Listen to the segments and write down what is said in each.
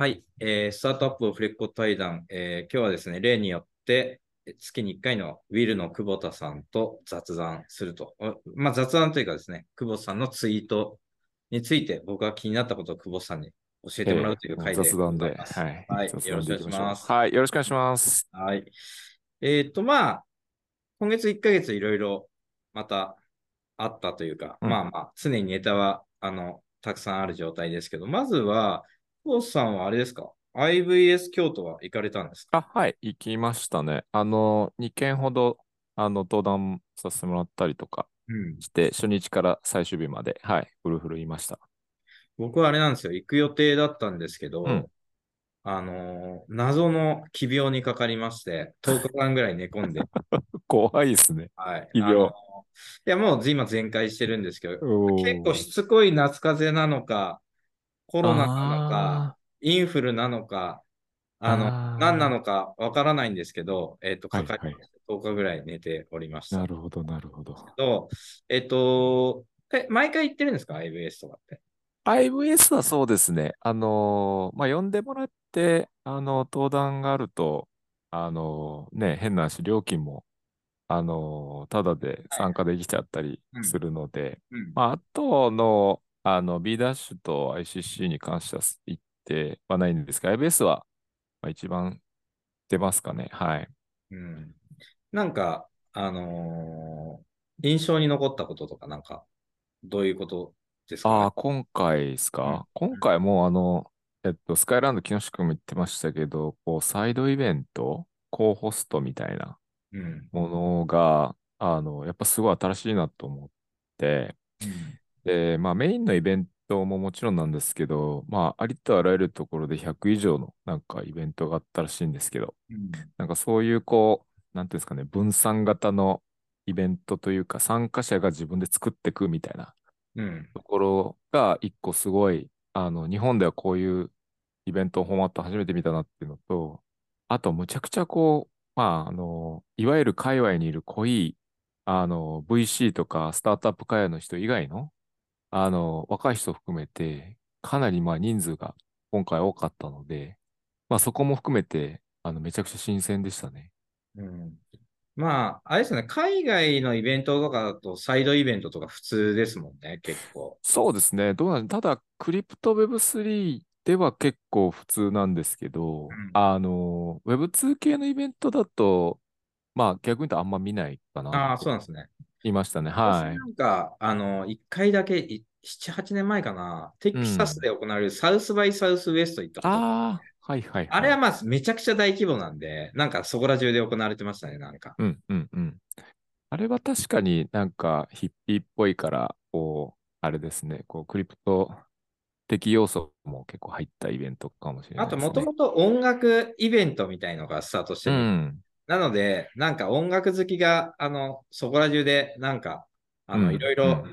はい、えースタートアップをフレッコ対談、えー今日はですね、例によってえ月に1回のウィルの久保田さんと雑談すると。おまあ、雑談というかですね、久保田さんのツイートについて僕が気になったことを久保田さんに教えてもらうという回で雑談で。ございます。はい。はい雑よろしくお願いしますはい。よろしくお願いします。はい。えっと、まあ、今月1ヶ月いろいろまたあったというか、うんまあまあ、常にネタは、あの、たくさんある状態ですけど、まずは、久保田さんはあれですか ?IVS 京都は行かれたんですか？あ、はい。行きましたね。あの、2件ほど、あの、登壇させてもらったりとかうん。して、初日から最終日まで、はい。フルフルいました。僕はあれなんですよ。行く予定だったんですけど、うんあのー謎の奇病にかかりまして、10日間ぐらい寝込んで、怖いですね。はい。奇病あのーいや、もう今全開してるんですけど、結構しつこい夏風邪なのか、コロナなのか、あインフルなのか、あの、何なのかわからないんですけど、えっ、と、はいかかりまして、10日ぐらい寝ておりました。なるほど、なるほど。と、えっ、と、え、毎回行ってるんですか ?IBS とかって。IVS はそうですね。あのーまあ、呼んでもらって、あの、登壇があると、あのーね、変な話、料金も、あのーただで参加できちゃったりうんするので、うん。まあ、あとの、あの、B ダッシュと ICC に関しては言ってはないんですが、IBS は、まあ、一番出ますかね。はい。うん。なんか、あのー印象に残ったこととか、なんか、どういうことですか、ね、ああ、今回ですか、うん今回もあの、えっと、スカイランド木下君も言ってましたけど、こう、サイドイベント、コーホストみたいなうん。ものが、あの、やっぱすごい新しいなと思って、で、まあメインのイベントももちろんなんですけど、まあありとあらゆるところで100以上のなんかイベントがあったらしいんですけど、うん。なんかそういうこう、なんていうんですかね、分散型のイベントというか参加者が自分で作っていくみたいなうん。ところが一個すごい、あの、日本ではこういうイベントフォーマット初めて見たなっていうのと、あとむちゃくちゃこう、まあ、あの、いわゆる界隈にいる濃い、あの、VC とかスタートアップ界隈の人以外の、あの、若い人含めて、かなりまあ人数が今回多かったので、まあそこも含めて、あの、めちゃくちゃ新鮮でしたね。うん。まあ、あれですね、海外のイベントとかだと、サイドイベントとか普通ですもんね、結構。そうですね。どうなんただ、クリプト Web3 では結構普通なんですけど、んあの、Web2 系のイベントだと、まあ逆に言うとあんま見ないかなああ、とそうなんですね。言いましたね。私はい。なんか、あの、一回だけ、い7、8年前かな、テキサスで行われるサウスバイサウスウエスト行ったことがああ、はいはいはい。あれはまあめちゃくちゃ大規模なんで、なんかそこら中で行われてましたね、なんか。うんうんうん。あれは確かになんかヒッピーっぽいから、こう、あれですね、こう、クリプト的要素も結構入ったイベントかもしれなあと、いですね。もともと音楽イベントみたいのがスタートしてうる。ん。なので、なんか音楽好きが、あの、そこら中で、なんか、あの、うんいろいろ、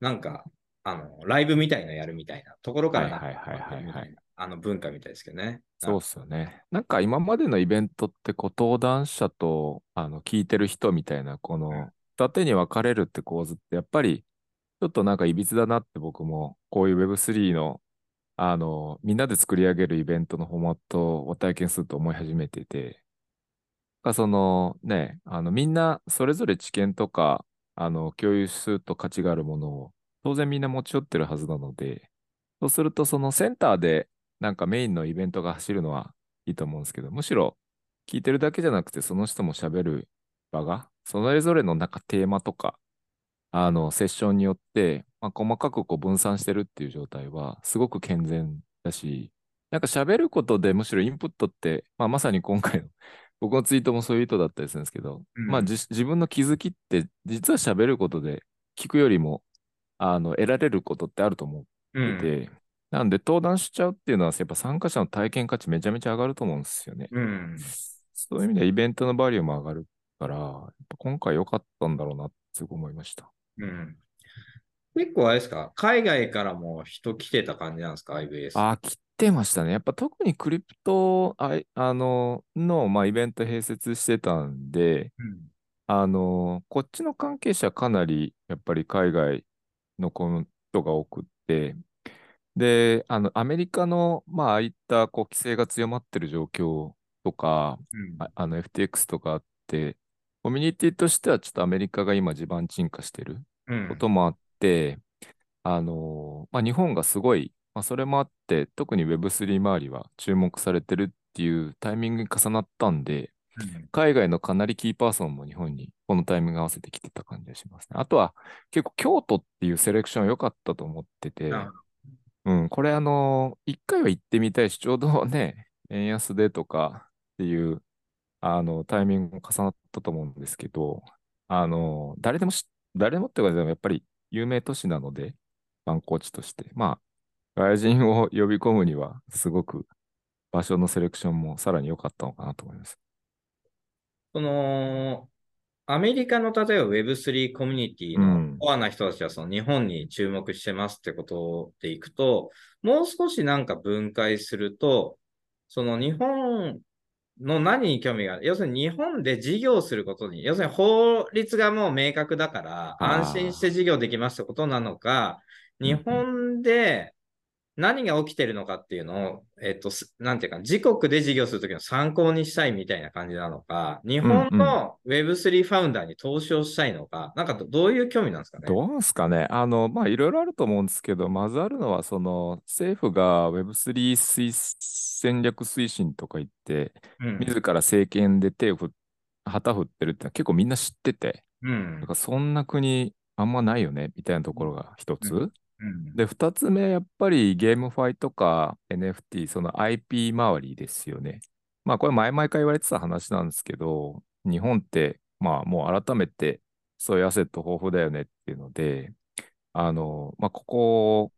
なんか、あの、ライブみたいのやるみたいなところからはいはいはいはいはいあの文化みたいですけどね。そうっすよね。なんか今までのイベントって、こう、登壇者と、あの、聞いてる人みたいな、この、二手に分かれるって構図って、やっぱり、ちょっとなんかいびつだなって僕も、こういう Web3 の、あの、みんなで作り上げるイベントのフォーマットを体験すると思い始めてて、がそのね、あの、みんなそれぞれ知見とか、あの、共有すると価値があるものを、当然みんな持ち寄ってるはずなので、そうするとそのセンターでなんかメインのイベントが走るのはいいと思うんですけど、むしろ聞いてるだけじゃなくて、その人も喋る場が、それぞれのなんかテーマとか、あの、セッションによって、まあ、細かくこう分散してるっていう状態は、すごく健全だし、なんか喋ることでむしろインプットって、まあ、まさに今回の僕のツイートもそういう意図だったりするんですけど、うんまあじ自分の気づきって実は喋ることで聞くよりもあの得られることってあると思うん。ってて、なんで登壇しちゃうっていうのはやっぱ参加者の体験価値めちゃめちゃ上がると思うんですよね。うん。そういう意味ではイベントのバリューも上がるから、今回良かったんだろうなってすごい思いました。うん。結構あれですか？海外からも人来てた感じなんですか ?IBS。ああ、来てましたね。やっぱ特にクリプトあいあのの、まあ、イベント併設してたんで、うん。あの、こっちの関係者かなりやっぱり海外の人が多くって、で、あの、アメリカの、まあ、ああいったこう規制が強まってる状況とか、うんああの FTX とかあって、コミュニティとしてはちょっとアメリカが今地盤沈下してるうんこともあって、あの、まあ、日本がすごい、まあ、それもあって、特に Web3 周りは注目されてるっていうタイミングに重なったんで、うん。海外のかなりキーパーソンも日本にこのタイミング合わせてきてた感じがしますね。あとは結構京都っていうセレクション良かったと思ってて、うん、これあの、一回は行ってみたいし、ちょうどね、円安でとかっていう、あの、タイミングも重なったと思うんですけど、あの、誰でもし、誰でもっていうかでもやっぱり有名都市なので、観光地として、まあ、外人を呼び込むには、すごく場所のセレクションもさらに良かったのかなと思います。その、アメリカの例えば Web3 コミュニティのうん。コアな人たちはその日本に注目してますってことでいくと、もう少しなんか分解すると、その日本の何に興味がある要するに日本で事業することに、要するに法律がもう明確だから安心して事業できますってことなのか、うん。日本で何が起きてるのかっていうのを、えっと、すなんていうか、自国で事業するときの参考にしたいみたいな感じなのか、日本の Web3 ファウンダーに投資をしたいのか、なんかどどういう興味なんですかね？どうですかね？あの、まあ、いろいろあると思うんですけど、まずあるのは、その、政府が Web3 推戦略推進とか言って、うん。自ら政権で手を旗振ってるって結構みんな知ってて、うん。だからそんな国あんまないよね、みたいなところが一つ。うんで、二つ目、やっぱりゲームファイとか NFT、その IP 周りですよね。まあ、これ前々から言われてた話なんですけど、日本って、まあ、もう改めて、そういうアセット豊富だよねっていうので、あの、まあ、ここ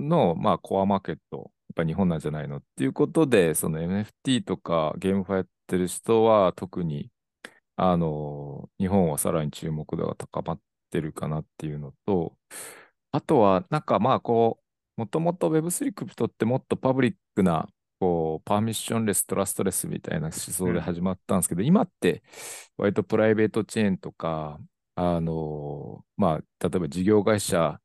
の、まあ、コアマーケット、やっぱ日本なんじゃないのっていうことで、その NFT とかゲームファイやってる人は特に、あの、日本はさらに注目度が高まってるかなっていうのと、あとは、なんかまあこう、もともと Web3 クリプトってもっとパブリックな、こう、パーミッションレス、トラストレスみたいな思想で始まったんですけど、今って、割とプライベートチェーンとか、あの、まあ、例えば事業会社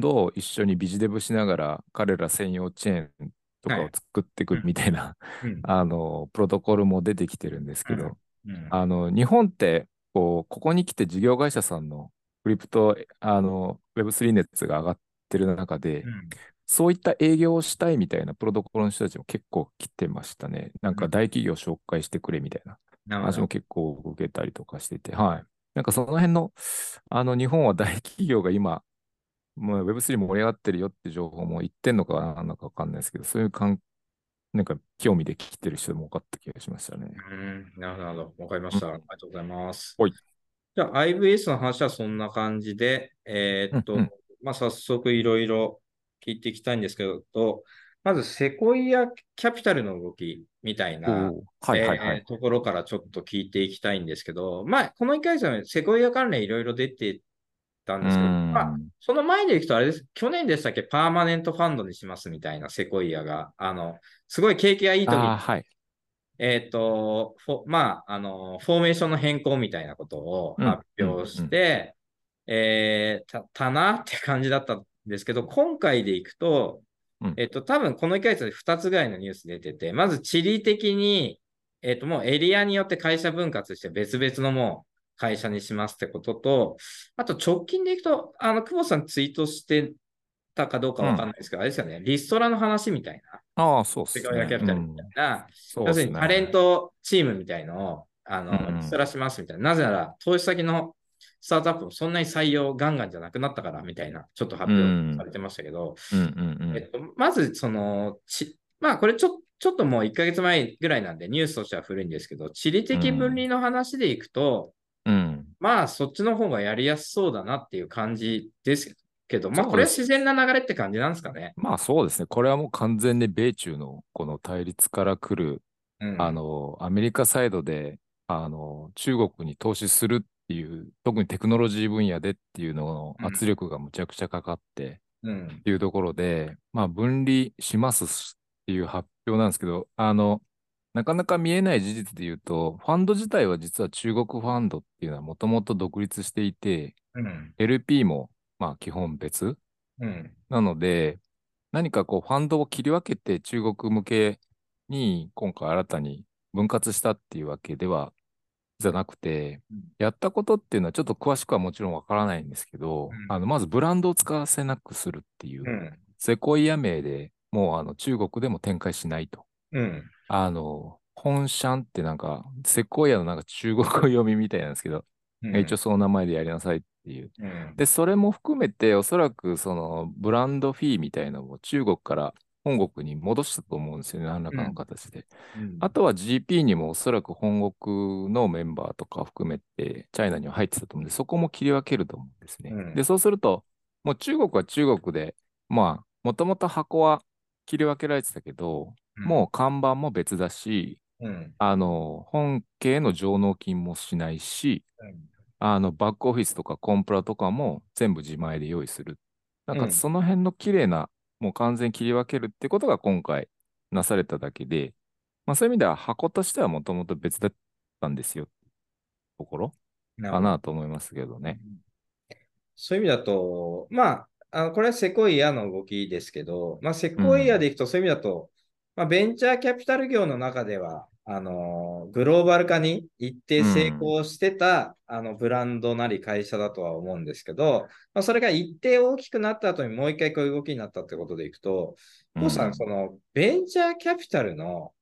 と一緒にビジデブしながら、彼ら専用チェーンとかを作っていくみたいな、うん。あの、プロトコルも出てきてるんですけど、うん。あの、日本って、こう、ここに来て事業会社さんのクリプト、あの、Web3 熱が上がってる中で、うんそういった営業をしたいみたいなプロトコルの人たちも結構来てましたね。なんか大企業紹介してくれみたいな話も結構受けたりとかしてて、はい。なんかその辺の、あの、日本は大企業が今、もう Web3 盛り上がってるよって情報も言ってんのかなんだかわかんないですけど、そういう感なんか興味で来てる人も多かった気がしましたね。うんなるほどなるほど。わかりました。ありがとうございます。はいじゃあ、IVS の話はそんな感じで、えーっと、うんうん。まあ、早速いろいろ聞いていきたいんですけど、まず、セコイアキャピタルの動きみたいな、はいはいはい。えーところからちょっと聞いていきたいんですけど、まあ、この1回戦はセコイア関連いろいろ出てたんですけど、うん。まあ、その前でいくとあれです、去年でしたっけ、パーマネントファンドにしますみたいなセコイアが、あの、すごい景気がいい時にはい。えっ、と、フォまあ、あの、フォーメーションの変更みたいなことをうん。発表して、えーた、たなって感じだったんですけど、今回でいくと、うん。えっ、と、多分この1ヶ月で2つぐらいのニュース出てて、まず地理的に、えっ、と、もうエリアによって会社分割して別々のもう会社にしますってことと、あと直近でいくと、あの、久保さんツイートしてたかどうかわかんないですけど、あれですよね、リストラの話みたいな、ああ、そうっすね。キャピタルみたいな、そうっすね。要するにタレントチームみたいのを、あの、うんうん。リストラしますみたいな。なぜなら、投資先のスタートアップもそんなに採用ガンガンじゃなくなったからみたいな、ちょっと発表されてましたけど、まず、その、ち、まあ、これちょ、ちょっともう1ヶ月前ぐらいなんで、ニュースとしては古いんですけど、地理的分離の話でいくと、うん。まあ、そっちの方がやりやすそうだなっていう感じですけど、まあ、そうですこれは自然な流れって感じなんですかね。まあそうですね。これはもう完全に米中のこの対立から来る、うん。あの、アメリカサイドで、あの、中国に投資するっていう、特にテクノロジー分野でっていうのの圧力がむちゃくちゃかかって、うんっ。ていうところで、まあ分離しますっていう発表なんですけど、あの、なかなか見えない事実で言うと、ファンド自体は実は中国ファンドっていうのはもともと独立していて、うん。LP もまあ基本別うん。なので、何かこうファンドを切り分けて中国向けに今回新たに分割したっていうわけではじゃなくて、うんやったことっていうのはちょっと詳しくはもちろんわからないんですけど、うんあのまずブランドを使わせなくするっていう、うん。セコイア名でもうあの中国でも展開しないと。うん。あの、本シャンってなんか、セコイアのなんか中国語読みみたいなんですけど、うん一応その名前でやりなさいっていう。うん。で、それも含めて、おそらくそのブランドフィーみたいなのを中国から本国に戻したと思うんですよね、何らかの形で。うんあとは GP にもおそらく本国のメンバーとか含めて、チャイナには入ってたと思うんで、そこも切り分けると思うんですね。うんで、そうすると、もう中国は中国で、まあ、もともと箱は切り分けられてたけど、もう看板も別だし、うん。あの、本家の上納金もしないし、うんあの、バックオフィスとかコンプラとかも全部自前で用意する。なんうんかその辺の綺麗な、もう完全に切り分けるってことが今回なされただけで、まあそういう意味では箱としてはもともと別だったんですよ。ところかなと思いますけどね。そういう意味だと、まあ、あのこれはセコイアの動きですけど、まあ、セコイアでいくと、そういう意味だと、まあ、ベンチャーキャピタル業の中では、あのグローバル化に一定成功してた、あのブランドなり会社だとは思うんですけど、まあ、それが一定大きくなった後にもう一回こういう動きになったってことでいくと、うんさん、そのベンチャーキャピタルの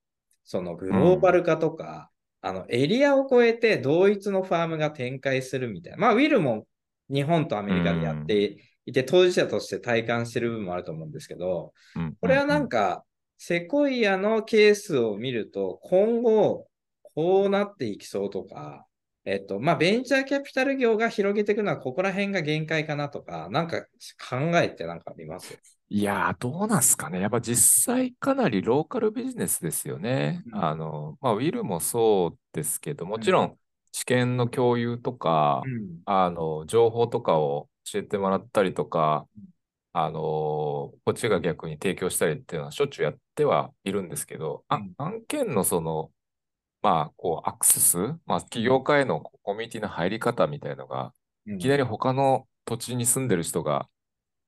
そのグローバル化とか、あのエリアを超えて同一のファームが展開するみたいな。まあ、ウィルも日本とアメリカでやっていて、当事者として体感してる部分もあると思うんですけど、うん。これはなんか、セコイアのケースを見ると、今後、こうなっていきそうとか、えっと、まあ、ベンチャーキャピタル業が広げていくのは、ここら辺が限界かなとか、なんか考えてなんかあります？いやー、どうなんすかね。やっぱ実際かなりローカルビジネスですよね。うんあの、まあ、ウィルもそうですけど、もちろん知見の共有とか、うん。あの、情報とかを教えてもらったりとか、あの、こっちが逆に提供したりっていうのはしょっちゅうやってはいるんですけど、あうん。案件のその、まあ、こう、アクセス、まあ、起業家へのコミュニティの入り方みたいのが、うん。いきなり他の土地に住んでる人が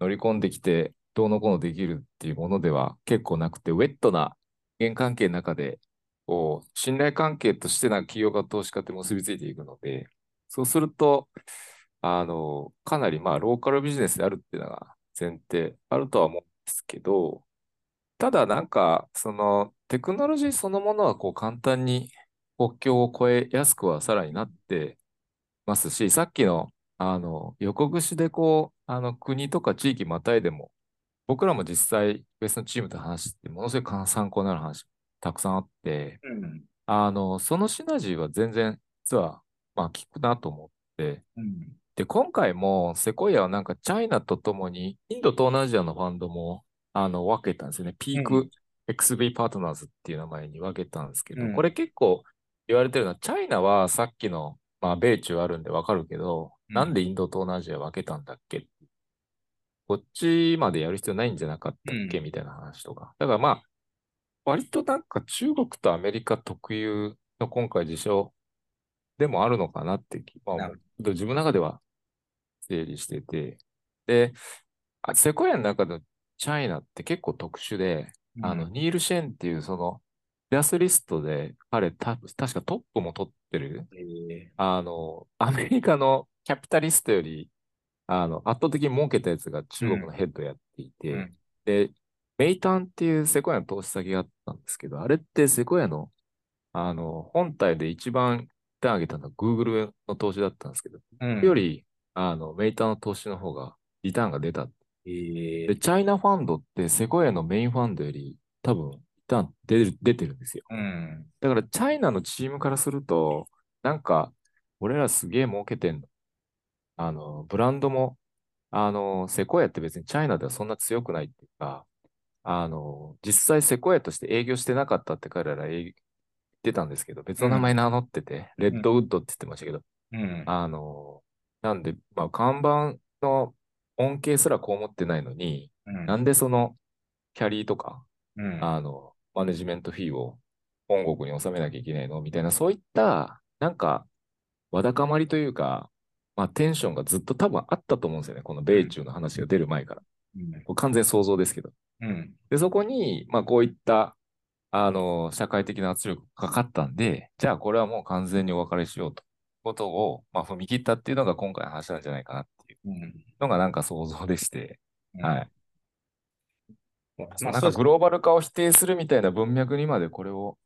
乗り込んできて、どうのこうのできるっていうものでは結構なくて、ウェットな人間関係の中で、こう、信頼関係としてなんか企業家投資家って結びついていくので、そうすると、あの、かなりまあ、ローカルビジネスであるっていうのが前提あるとは思うんですけど、ただなんか、その、テクノロジーそのものはこう簡単に国境を越えやすくはさらになってますし、さっきの、あの、横串でこう、あの、国とか地域またいでも、僕らも実際、別のチームと話して、ものすごい参考になる話たくさんあって、うん。あの、そのシナジーは全然、実は、まあ、効くなと思って、うん。で、今回もセコイアはなんかチャイナとともに、インド、東南アジアのファンドも、あの、分けたんですよね。ピーうク XB パートナーズっていう名前に分けたんですけど、うん。これ結構言われてるのは、チャイナはさっきの、まあ、米中あるんで分かるけど、うん。なんでインド、東南アジア分けたんだっけ？こっちまでやる必要ないんじゃなかったっけ、うん。みたいな話とか。だからまあ、割となんか中国とアメリカ特有の今回事象でもあるのかなって気、まあ自分の中では整理してて。で、あセコイアの中でチャイナって結構特殊で、あの、ニール・シェンっていうその、ベアスリストで彼た、確かトップも取ってる、えあの、アメリカのキャピタリストより、あの、圧倒的に儲けたやつが中国のヘッドをやっていて、うん。で、メイタンっていうセコイアの投資先があったんですけど、あれってセコイアの、あの、本体で一番リターン上げたのは Google の投資だったんですけど、ーうん。より、あの、メイタンの投資の方がリターンが出た。えーで、チャイナファンドってセコイアのメインファンドより多分リターン出る出てるんですよ。うん。だから、チャイナのチームからすると、なんか、俺らすげえ儲けてんの。あの、ブランドも、あの、セコイアって別にチャイナではそんな強くないっていうか、あの、実際セコイアとして営業してなかったって彼ら営言ってたんですけど、別の名前名乗ってて、レッドウッドって言ってましたけど、うん。あの、なんで、まあ、看板の恩恵すらこう思ってないのに、うんなんでその、キャリーとか、うんあの、マネジメントフィーを本国に納めなきゃいけないの？みたいな、そういった、なんか、わだかまりというか、まあ、テンションがずっと多分あったと思うんですよね。この米中の話が出る前から。うん完全想像ですけど。うん。で、そこに、まあ、こういった、あの、社会的な圧力がかかったんで、じゃあこれはもう完全にお別れしようと。ことを、まあ、踏み切ったっていうのが今回の話なんじゃないかなっていううん。のがなんか想像でして、はい。まあ、なんかグローバル化を否定するみたいな文脈にまでこれを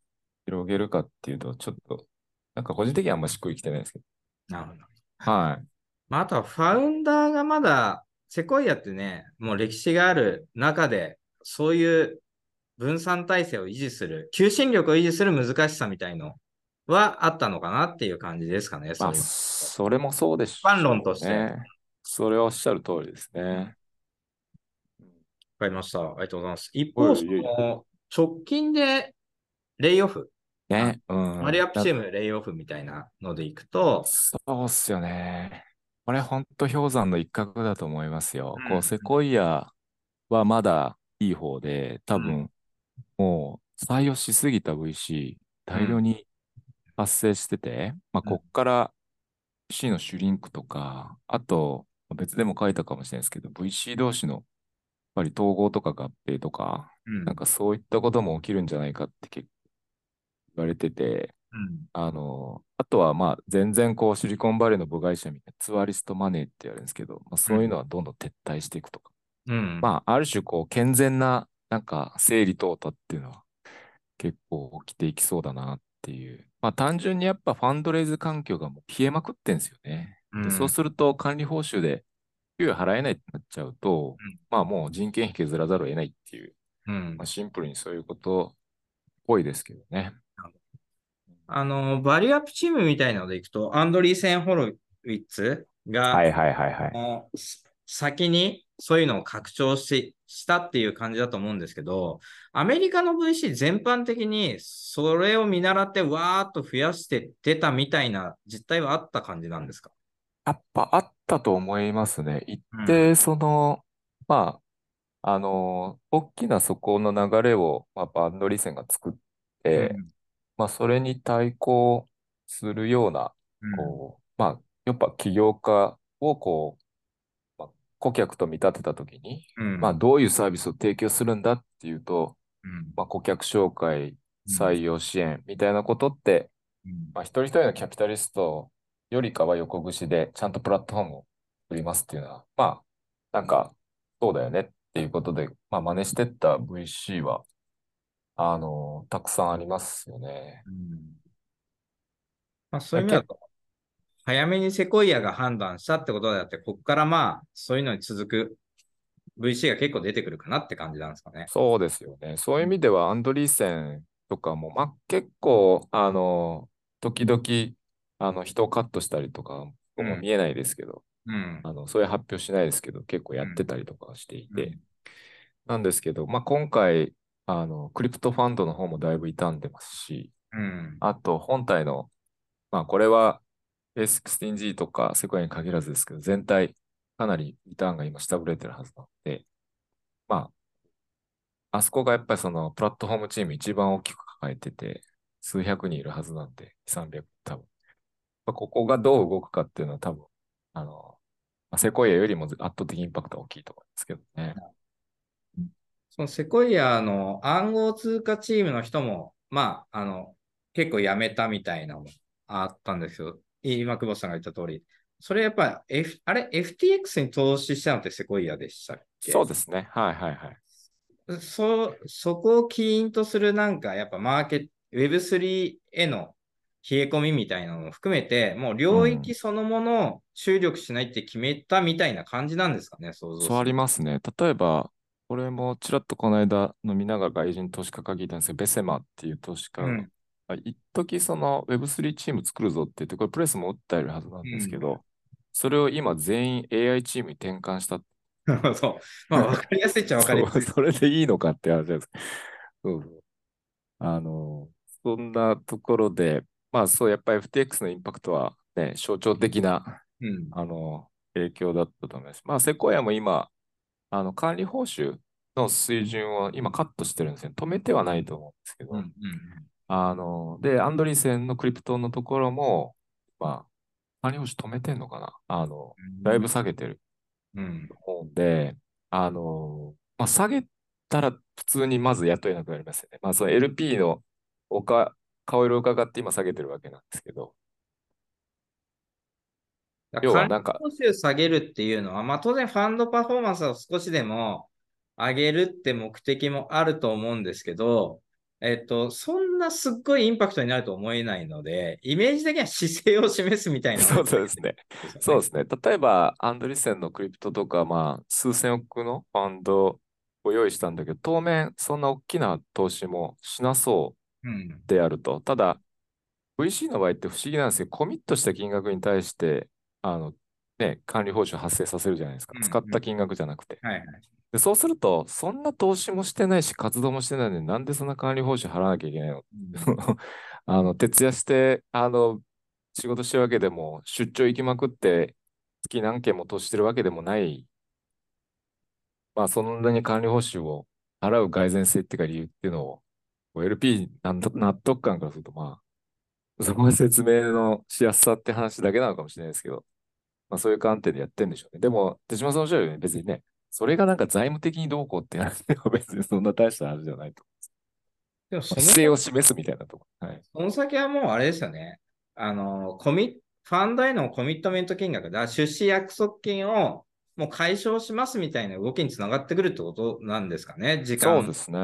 広げるかっていうと、ちょっと、なんか個人的にはあんましっくりきてないですけなるほど。ど。はい。まあ、あとはファウンダーがまだ、セコイアってね、もう歴史がある中で、そういう分散体制を維持する、求心力を維持する難しさみたいのはあったのかなっていう感じですかね。まあ、それもそうでしょう、一般論としてね。それはおっしゃる通りですね。わかりました。ありがとうございます。一方、その直近でレイオフ、ね。うん。マリアップチームレイオフみたいなのでいくと、そうっすよね。これ本当氷山の一角だと思いますよ。うんこう、セコイアはまだいい方で、多う分、もう採用しすぎた VC、大量に発生してて、まあ、うん。こっから VC のシュリンクとか、あと、別でも書いたかもしれないですけど、VC 同士の、やっぱり統合とか合併とか、うん。なんかそういったことも起きるんじゃないかって結構言われてて、うん。あの、あとはまあ全然こうシリコンバレーの母会社みたいなツアリストマネーって言われるんですけど、まあ、そういうのはどんどん撤退していくとか、うん。まあある種こう健全ななんか整理淘汰っていうのは結構起きていきそうだなっていう。まあ単純にやっぱファンドレイズ環境がもう冷えまくってんですよね。うんでそうすると管理報酬で給与払えないってなっちゃうと、うんまあもう人件費削らざるを得ないっていう、うんまあ、シンプルにそういうことっぽいですけどね。あの、バリューアップチームみたいなのでいくと、アンドリーセン・ホロウィッツが、はいはいはいはい。先にそういうのを拡張ししたっていう感じだと思うんですけど、アメリカの VC 全般的にそれを見習ってわーっと増やして出たみたいな実態はあった感じなんですか？やっぱあったと思いますね。一うん。定、その、まあ、あの、大きなそこの流れを、まあ、バンドリーセンが作って、まあ、それに対抗するような、うん。こう、まあ、やっぱ起業家をこう、まあ、顧客と見立てたときに、うん。まあ、どういうサービスを提供するんだっていうと、うん。まあ、顧客紹介、うん採用支援みたいなことって、うん。まあ、一人一人のキャピタリストよりかは横串でちゃんとプラットフォームを作りますっていうのは、まあ、なんか、そうだよねっていうことで、まあ、真似してった VC は、あの、たくさんありますよね。うん。まあ、そういう意味だと、早めにセコイアが判断したってことであって、ここからまあ、そういうのに続く VC が結構出てくるかなって感じなんですかね。そうですよね。そういう意味では、アンドリーセンとかも、まあ、結構、あの、時々、あの、人をカットしたりとか、もうん見えないですけど、うん。あの、そういう発表しないですけど、結構やってたりとかしていて、うんなんですけど、まあ、今回、あの、クリプトファンドの方もだいぶ傷んでますし、うん。あと、本体の、まあ、これは A16G とかセコイアに限らずですけど、全体、かなりリターンが今下振れてるはずなので、まあ、あそこがやっぱりそのプラットフォームチーム一番大きく抱えてて、数百人いるはずなんで、300多分。まあここがどう動くかっていうのは多分、あの、まあセコイアよりも圧倒的インパクト大きいと思いますけどね。そのセコイアの暗号通貨チームの人も、まあ、あの、結構辞めたみたいなのもあったんですけど、今、久保さんが言った通り、それやっぱ、F、あれ、FTX に投資したのってセコイアでしたっけ？そうですね。はいはいはい。そ、そこを起因とするなんか、やっぱマーケット、Web3 への冷え込みみたいなのも含めて、もう領域そのものを注力しないって決めたみたいな感じなんですかね、想像するそうありますね。例えば、これもちらっとこの間飲みながら外人投資家が聞いたんですけど、ベセマっていう投資家一時その Web3 チーム作るぞって言って、これプレスも訴えるはずなんですけど、それを今全員 AI チームに転換した。なるほど。まあ、わかりやすいっちゃわかりやすい。そうそれでいいのかって話です。そうそう。あの、そんなところで、まあそう、やっぱり FTX のインパクトはね、象徴的なうん。あの、影響だったと思います。まあ、セコヤも今、あの、管理報酬の水準を今カットしてるんですよ。止めてはないと思うんですけど、うん。あの、で、アンドリーセンのクリプトンのところも、まあ、管理報酬止めてんのかな？あの、うん。だいぶ下げてるうん。と思うんで、あの、まあ、下げったら普通にまず雇えなくなりますよね。まあその LP のおか顔色を伺って今下げてるわけなんですけど。要はなんか報酬下げるっていうのは、まあ当然ファンドパフォーマンスを少しでも上げるって目的もあると思うんですけど、えっと、そんなすっごいインパクトになると思えないので、イメージ的には姿勢を示すみたいな、そうですね。そうですね。例えば、アンドリッセンのクリプトとか、まあ、数千億のファンドを用意したんだけど、当面、そんな大きな投資もしなそうであると。うん、ただ、VC の場合って不思議なんですけど、コミットした金額に対して、あの、ね、管理報酬発生させるじゃないですか。使った金額じゃなくて。はいはいでそうすると、そんな投資もしてないし、活動もしてないのになんでそんな管理報酬払わなきゃいけないの、うん、あの徹夜して、あの、仕事してるわけでも、出張行きまくって、月何件も投資してるわけでもない、まあ、そんなに管理報酬を払う蓋然性っていうか理由っていうのを、LP 納得感からすると、まあ、そこが説明のしやすさって話だけなのかもしれないですけど、まあ、そういう観点でやってるんでしょうね。でも、手島さんおっしゃるように、別にね、それがなんか財務的にどうこうって話では別にそんな大した話じゃないと思う。姿勢を示すみたいなところ。はい、その先はもうあれですよね。あの、コミファンドへのコミットメント金額だ、出資約束金をもう解消しますみたいな動きにつながってくるってことなんですかね、時間そうですね。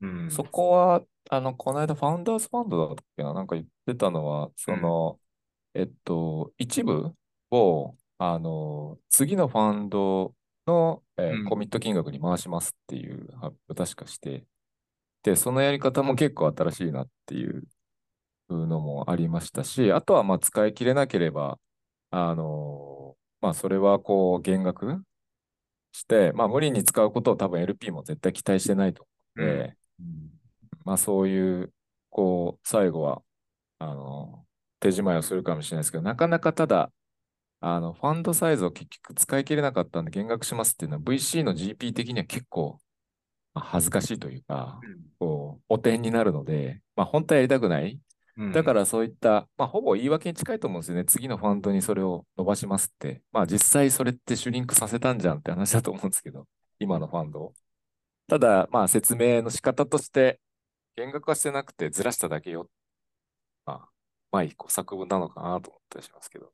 うん、そこは、あの、この間、ファウンダーズファンドだったっけな、なんか言ってたのは、その、うん、えっと、一部を、あの、次のファンドの、えーうん、コミット金額に回しますっていう発表確かして、で、そのやり方も結構新しいなっていうのもありましたし、あとはまあ使い切れなければ、あのー、まあそれはこう減額して、まあ無理に使うことを多分 LP も絶対期待してないと思うので、うん、まあそういう、こう、最後は、あのー、手仕まいをするかもしれないですけど、なかなかただ、あの、ファンドサイズを結局使い切れなかったんで減額しますっていうのは VC の GP 的には結構、まあ、恥ずかしいというか、うん、こう、汚点になるので、まあ本当はやりたくない。うん、だからそういった、まあほぼ言い訳に近いと思うんですよね。次のファンドにそれを伸ばしますって。まあ実際それってシュリンクさせたんじゃんって話だと思うんですけど、今のファンドを。ただ、まあ説明の仕方として、減額はしてなくてずらしただけよ。まあ、まあ一個作文なのかなと思ったりしますけど。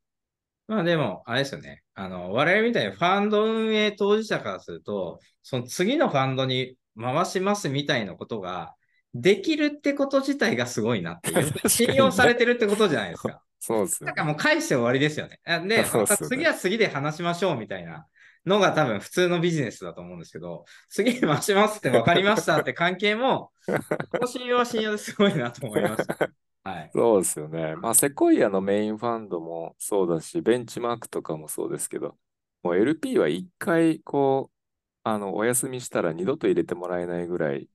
まあでも、あれですよね。あの、我々みたいにファンド運営当事者からすると、その次のファンドに回しますみたいなことができるってこと自体がすごいなっていう。信用されてるってことじゃないですか。そうですね。だからもう返して終わりですよね。で、また次は次で話しましょうみたいなのが多分普通のビジネスだと思うんですけど、次に回しますって分かりましたって関係も、この信用は信用ですごいなと思いました。はい、そうですよね。まあ、セコイアのメインファンドもそうだし、ベンチマークとかもそうですけど、もう LP は一回、こう、あの、お休みしたら二度と入れてもらえないぐらい、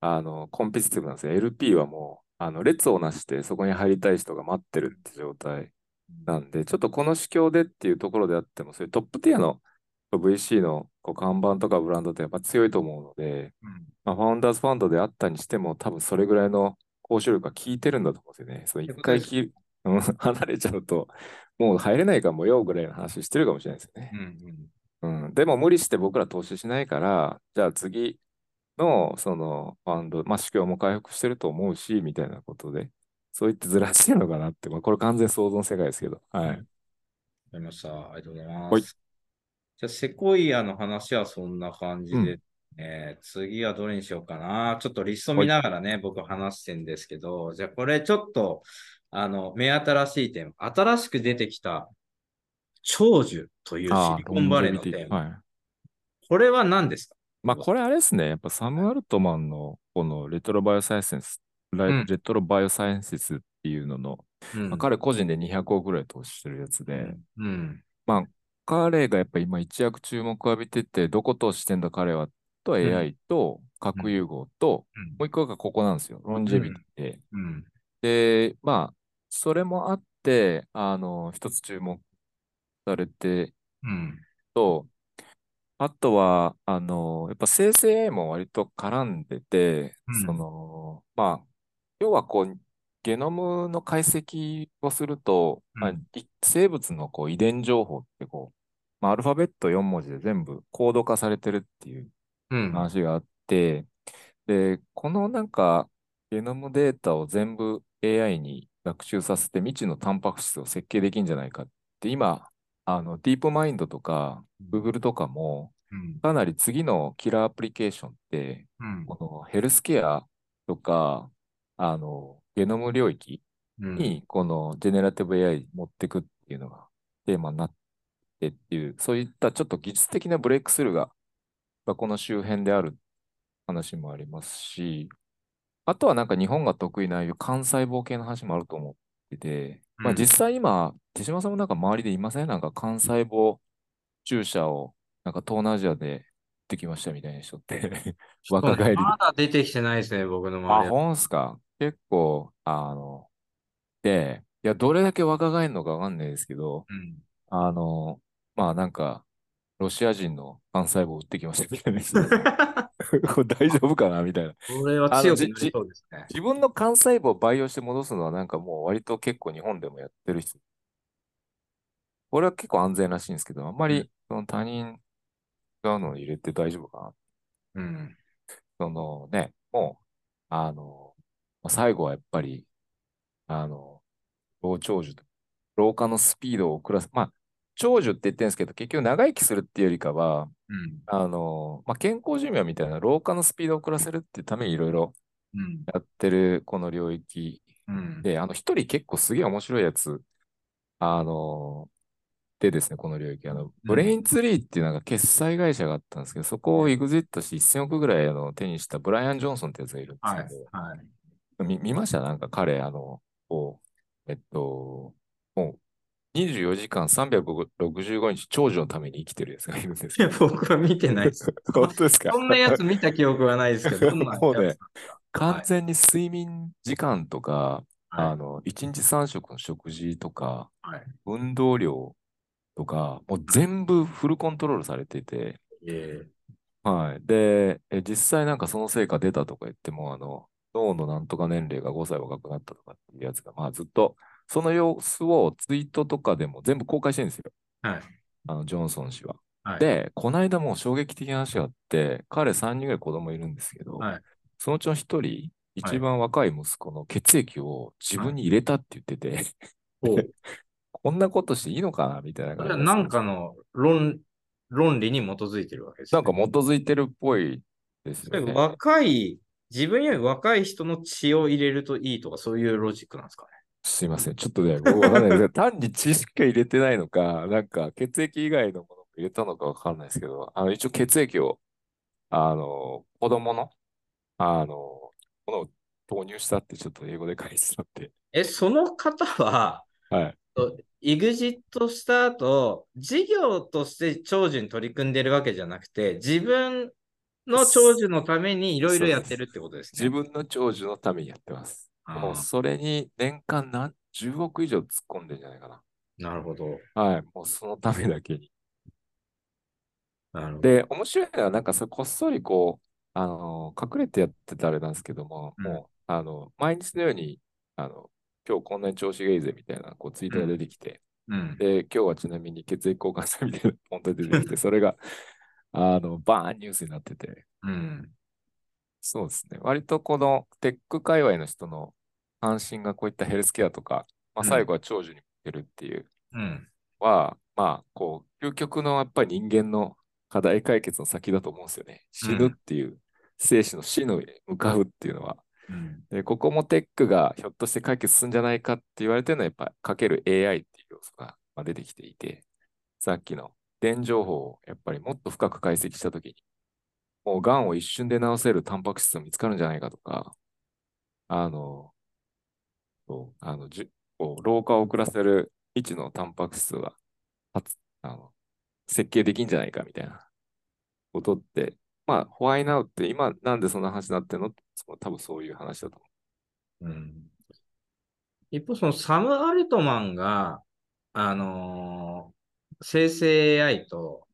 あの、コンペティティブなんですよ。LP はもう、あの、列をなしてそこに入りたい人が待ってるって状態なんで、ちょっとこの市況でっていうところであっても、そういうトップティアの VC のこう看板とかブランドってやっぱ強いと思うので、うん、まあ、ファウンダーズファンドであったにしても、多分それぐらいの講習力が効いてるんだと思うんですよね。そう一回き 離れちゃうと、もう入れないかもよぐらいの話してるかもしれないですよね。うん、うん、でも無理して僕ら投資しないから、じゃあ次のそのファンド、まあ、市況も回復してると思うし、みたいなことで、そう言ってずらしてるのかなって、まあ、これ完全想像の世界ですけど。はい。わかりました。ありがとうございます。じゃあ、セコイアの話はそんな感じでえー、次はどれにしようかな。ちょっとリスト見ながらね、僕話してんですけど、じゃあこれちょっと、あの、目新しいテーマ、新しく出てきた長寿というシリコンバレーのテーマ。はい、これは何ですか？まあこれあれですね、やっぱサム・アルトマンのこのレトロバイオサイエンス、うん、レトロバイオサイエンスっていうのの、うん、まあ、彼個人で200億ぐらい投資してるやつで、うん、まあ彼がやっぱ今一躍注目を浴びてて、どこ投資してんだ彼はと AI と核融合と、もう一個がここなんですよ。ロンジェビティで。で、まあ、それもあって、あの、一つ注目されて、と、あとは、あの、やっぱ生成 AI も割と絡んでて、その、まあ、要はこう、ゲノムの解析をすると、まあ、生物のこう遺伝情報ってこう、まあ、アルファベット4文字で全部コード化されてるっていう話があって、で、このなんか、ゲノムデータを全部 AI に学習させて未知のタンパク質を設計できるんじゃないかって、今、あの、ディープマインドとか、Google とかも、うん。かなり次のキラーアプリケーションって、うん。このヘルスケアとか、あの、ゲノム領域うん。に、このジェネラティブ AI 持ってくっていうのがテーマになってっていう、そういったちょっと技術的なブレイクスルーが、まあこの周辺である話もありますし、あとはなんか日本が得意なああいう幹細胞系の話もあると思ってて、まあうん実際今、手島さんもなんか周りでいません？なんか幹細胞注射をなんか東南アジアでできましたみたいな人って若返りで。まだ出てきてないですね、僕のあ、周りは。ほんすか結構、あの、で、いや、どれだけ若返るのかわかんないですけど、うん。あの、まあなんか、ロシア人の幹細胞売ってきましたみたいな 大丈夫かなみたいな。これは強くなりそうですね。自分の幹細胞を培養して戻すのはなんかもう割と結構日本でもやってる人。これは結構安全らしいんですけど、あんまうんりその他人がの入れて大丈夫かなうん。そのね、もう、あの、まあ最後はやっぱり、あの、老長寿、老化のスピードを遅らせ、まあ、長寿って言ってるんですけど、結局長生きするっていうよりかは、うん。あの、まあ、健康寿命みたいな老化のスピードを遅らせるっていうためにいろいろうん。やってるこの領域うん。で、あの、一人結構すげえ面白いやつ、あの、でですね、この領域、あの、ブレインツリーっていうなんか決済会社があったんですけど、そこをエグジットして1000億ぐらいあの手にしたブライアン・ジョンソンってやつがいるんですはいけど、。はい。見見ました？なんか彼、あの、こう、えっと、もう24時間365日長寿のために生きてるやつがいるんですよ。僕は見てないです。本当ですか？そんなやつ見た記憶はないですけど、どんなやつもうね完全に睡眠時間とか、はい。あの、1日3食の食事とか、はい。運動量とか、もう全部フルコントロールされてて、えはい。で、え実際なんかその成果出たとか言っても、あの、脳のなんとか年齢が5歳若くなったとかっていうやつが、まあずっと、その様子をツイートとかでも全部公開してるんですよ。えはい。あの、ジョンソン氏は。はい、で、この間もう衝撃的な話があって、彼3人ぐらい子供いるんですけど、はいそのうちの1人、一番若い息子の血液を自分に入れたって言ってて、ほうこんなことしていいのかなみたいな感じなんかの論論理に基づいてるわけです、なんか基づいてるっぽいですよね。若い、自分より若い人の血を入れるといいとか、そういうロジックなんですかね。すいません。ちょっとね、僕わかんないですけど、単に知識が入れてないのか、なんか血液以外のものを入れたのかわかんないですけど、あの、一応血液を、あの、子供の、あの、ものを投入したってちょっと英語で書いてたって。え、その方は、はい。イグジットした後、事業として長寿に取り組んでるわけじゃなくて、自分の長寿のためにいろいろやってるってことですね。自分の長寿のためにやってます。もうそれに年間何10億以上突っ込んでんじゃないかな。なるほど。はい。もうそのためだけに。なるほど。で、面白いのは、なんかそれこっそりこう、あの、隠れてやってたあれなんですけども、うんもう、あの、毎日のように、あの、今日こんなに調子がいいぜみたいな、こう、ツイートが出てきて、うん。で、今日はちなみに血液交換したみたいな、本当に出てきて、それが、あの、バーンニュースになってて、うん。そうですね。割とこのテック界隈の人の関心がこういったヘルスケアとか、まあ、うん最後は長寿に向けるっていううん。は、まあ、こう、究極のやっぱり人間の課題解決の先だと思うんですよね。死ぬっていう、生死の死のへ向かうっていうのは。うん。で、ここもテックがひょっとして解決するんじゃないかって言われてるのは、やっぱかける AI っていう要素がまあ出てきていて、さっきの電情報をやっぱりもっと深く解析したときに、もう癌を一瞬で治せるタンパク質が見つかるんじゃないかとか、あの、あのじこう老化を遅らせる位置のタンパク質があの設計できんじゃないかみたいなことって、まあ、ホワイナウって今なんでそんな話になってるの？その多分そういう話だと思う。ん。一方、そのサム・アルトマンが、あのー生成 AI と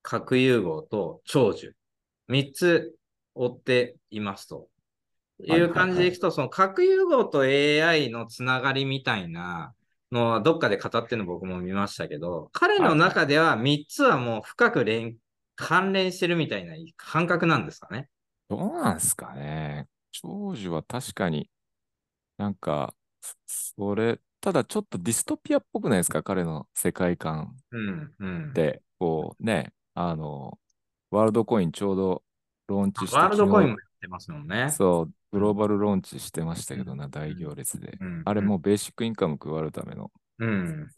核融合と長寿、3つ追っていますと。いう感じでいくと、その核融合と AI のつながりみたいなのはどっかで語ってるの僕も見ましたけど、彼の中では3つはもう深く連関連してるみたいな感覚なんですかね。どうなんすかね。長寿は確かになんか、そそれ、ただちょっとディストピアっぽくないですか？彼の世界観うん、うんっ。て、こうね、あの、ワールドコインちょうどローンチして、ワールドコイン昨もやってますもんね日。そう、グローバルローンチしてましたけどな、うん大行列で。うんあれもうベーシックインカム配るための。うん。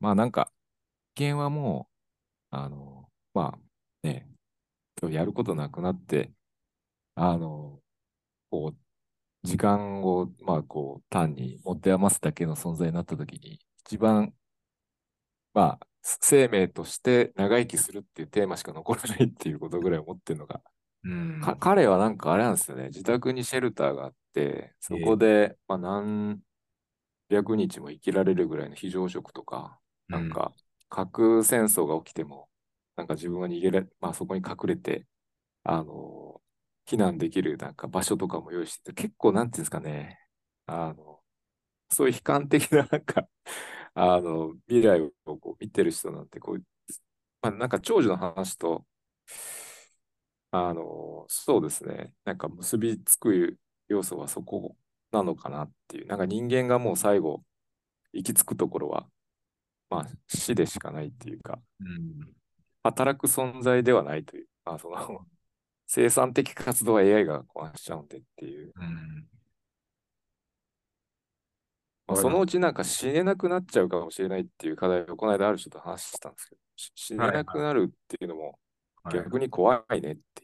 まあなんか、危険はもう、あの、まあね、やることなくなって、あの、こう、時間を、まあこう、単に持て余すだけの存在になったときに、一番、まあ、生命として長生きするっていうテーマしか残らないっていうことぐらい思ってるのが、うん。か彼はなんかあれなんですよね、自宅にシェルターがあって、そこで、まあ何百日も生きられるぐらいの非常食とか、なんか核戦争が起きても、なんか自分は逃げられ、まあそこに隠れて、あの、避難できるなんか場所とかも用意してて、結構なんていうんですかね、あの、そういう悲観的な なんか、あの、未来をこう見てる人なんて、こう、まあなんか長寿の話と、あの、そうですね、なんか結びつく要素はそこなのかなっていう、なんか人間がもう最後、行き着くところは、まあ死でしかないっていうか、うん。働く存在ではないという、まあその、生産的活動は AI がこなしちゃうんでっていう、うん。まあ、そのうちなんか死ねなくなっちゃうかもしれないっていう課題をこの間ある人と話してたんですけど、し死ねなくなるっていうのもはい。逆に怖いねって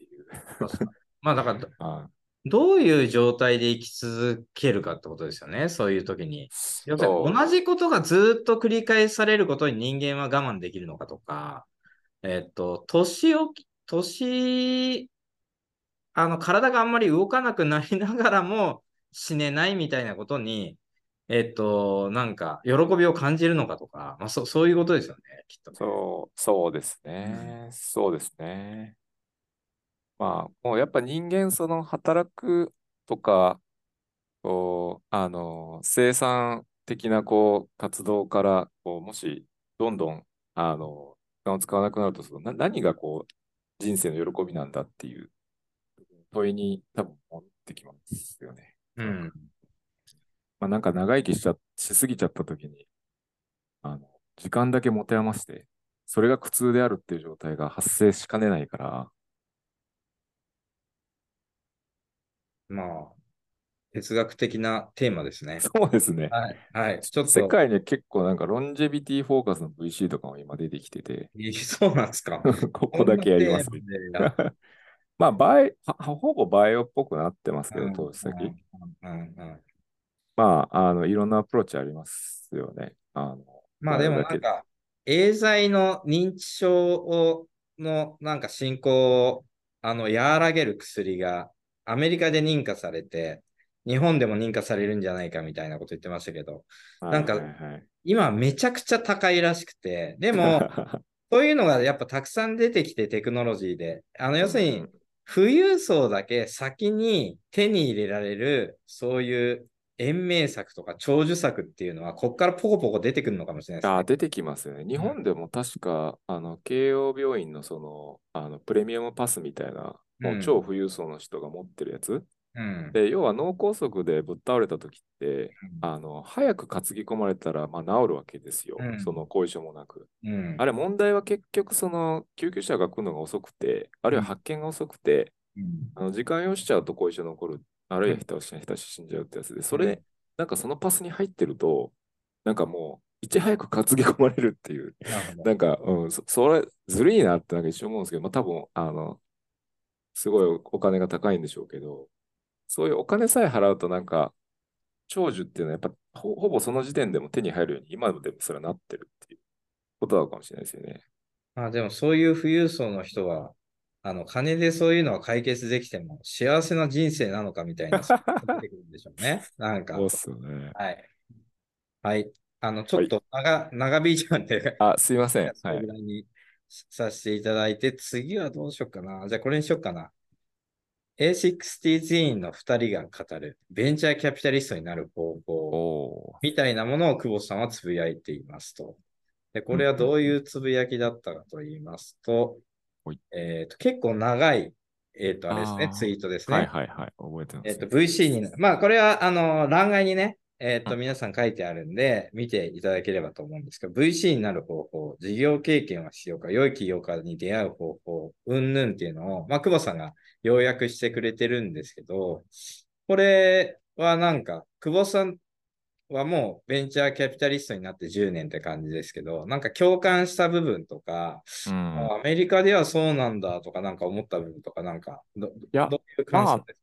いう。まあだから、あ どういう状態で生き続けるかってことですよね、そういう時に。要するに同じことがずっと繰り返されることに人間は我慢できるのかとか、えっと、年を、年、あの、体があんまり動かなくなりながらも死ねないみたいなことに、えっと、なんか、喜びを感じるのかとか、まあ、そそういうことですよね、きっとね。そう、そうですね。そうですね。まあ、もうやっぱ人間、その働くとか、こう、あの、生産的なこう活動から、こう、もし、どんどん、あの、時間を使わなくなると、そのな何がこう、人生の喜びなんだっていう問いに多分持ってきますよね。うん。まあ、なんか長生きしちゃ、しすぎちゃった時に、あの、時間だけ持て余して、それが苦痛であるっていう状態が発生しかねないから、まあ、哲学的なテーマですね。そうですね。はい。はい。ちょっと、世界に結構なんか longevity focus の VC とかも今出てきてて、そうなんですか。ここだけやりますね。まあ、バイ、はほぼバイオっぽくなってますけど、うん投資先。まあ、あの、いろんなアプローチありますよね。あの、まあでもなんか、エーザイの認知症をのなんか進行をあの和らげる薬がアメリカで認可されて、日本でも認可されるんじゃないかみたいなこと言ってましたけど、なんか今めちゃくちゃ高いらしくて、でも、そういうのがやっぱたくさん出てきてテクノロジーで、あの要するに富裕層だけ先に手に入れられる、そういう延命策とか長寿策っていうのは、ここからポコポコ出てくるのかもしれないですね。あ出てきますよね。日本でも確か、あの、慶応病院のその、あの、プレミアムパスみたいな、もううん超富裕層の人が持ってるやつ。うん。で、要は脳梗塞でぶっ倒れた時って、あの、早く担ぎ込まれたら、まあ、治るわけですよ。うんその後遺症もなく。うん。あれ、問題は結局、その、救急車が来るのが遅くて、あるいは発見が遅くて、うんあの時間をしちゃうと後遺症残る、あるいはひたしひたし死んじゃうってやつで、それ、うんなんかそのパスに入ってると、なんかもう、いち早く担ぎ込まれるっていう、なんか、うん、そそれ、ずるいなってなんか一瞬思うんですけど、まあ多分、あの、すごいお金が高いんでしょうけど、そういうお金さえ払うとなんか、長寿っていうのはやっぱほほぼその時点でも手に入るように今でもそれはなってるっていうことなのかもしれないですよね。まあでもそういう富裕層の人は、あの、金でそういうのは解決できても幸せな人生なのかみたいな、てくるんでしょうね。なんかそうっ、すよね。はい。はい。あの、ちょっと長,、長引いちゃうんで、あ、すいません。そはい。させていただいて、次はどうしようかな。じゃあこれにしようかな。A60 の2人が語るベンチャーキャピタリストになる方法みたいなものを久保さんはつぶやいていますと。でこれはどういうつぶやきだったかと言いますと、はいえーと結構長いえっ、と、あれですね、ツイートですね。はいはいはい。覚えてます。えっ、と、VC にな、まあ、これは、あの、欄外にね、えっ、と、うん皆さん書いてあるんで、見ていただければと思うんですけど、VC になる方法、事業経験は必要か、良い起業家に出会う方法、うんぬんっていうのを、まあ、久保さんが要約してくれてるんですけど、これはなんか、久保さんはもうベンチャーキャピタリストになって10年って感じですけど、なんか共感した部分とか、うん。あアメリカではそうなんだとか、なんか思った部分とか、なんかど、どやどういう感想です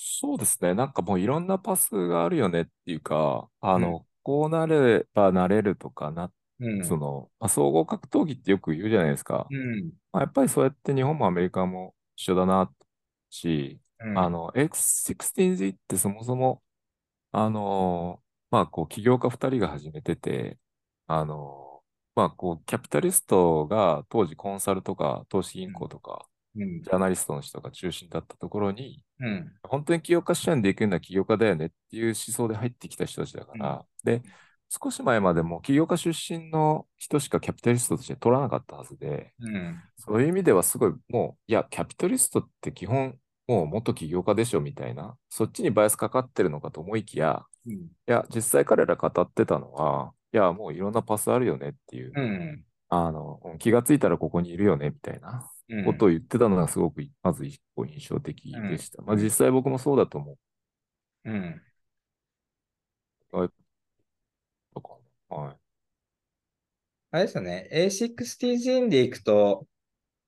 そうですね。なんかもういろんなパスがあるよねっていうか、あうの、こうなればなれるとかな、うん。その、まあ、総合格闘技ってよく言うじゃないですか。うん。まあ、やっぱりそうやって日本もアメリカも一緒だなし、うんあ、の、X16Z ってそもそも、あの、まあ、こう、起業家2人が始めてて、あの、まあ、こう、キャピタリストが当時コンサルとか投資銀行とか、うんジ。ャーナリストの人が中心だったところに、うん。本当に起業家支援できるのは起業家だよねっていう思想で入ってきた人たちだから、で、少し前までも起業家出身の人しかキャピタリストとして取らなかったはずで、うん。そういう意味ではすごいもう、いや、キャピタリストって基本、もう元起業家でしょみたいな、そっちにバイアスかかってるのかと思いきや、うん。いや、実際彼ら語ってたのは、いや、もういろんなパスあるよねっていう、うん。あの、気がついたらここにいるよねみたいなうん。ことを言ってたのがすごく、まず一個印象的でした。うんまあ実際僕もそうだと思う。うん。とかはい。あれですよね。A16 でいくと、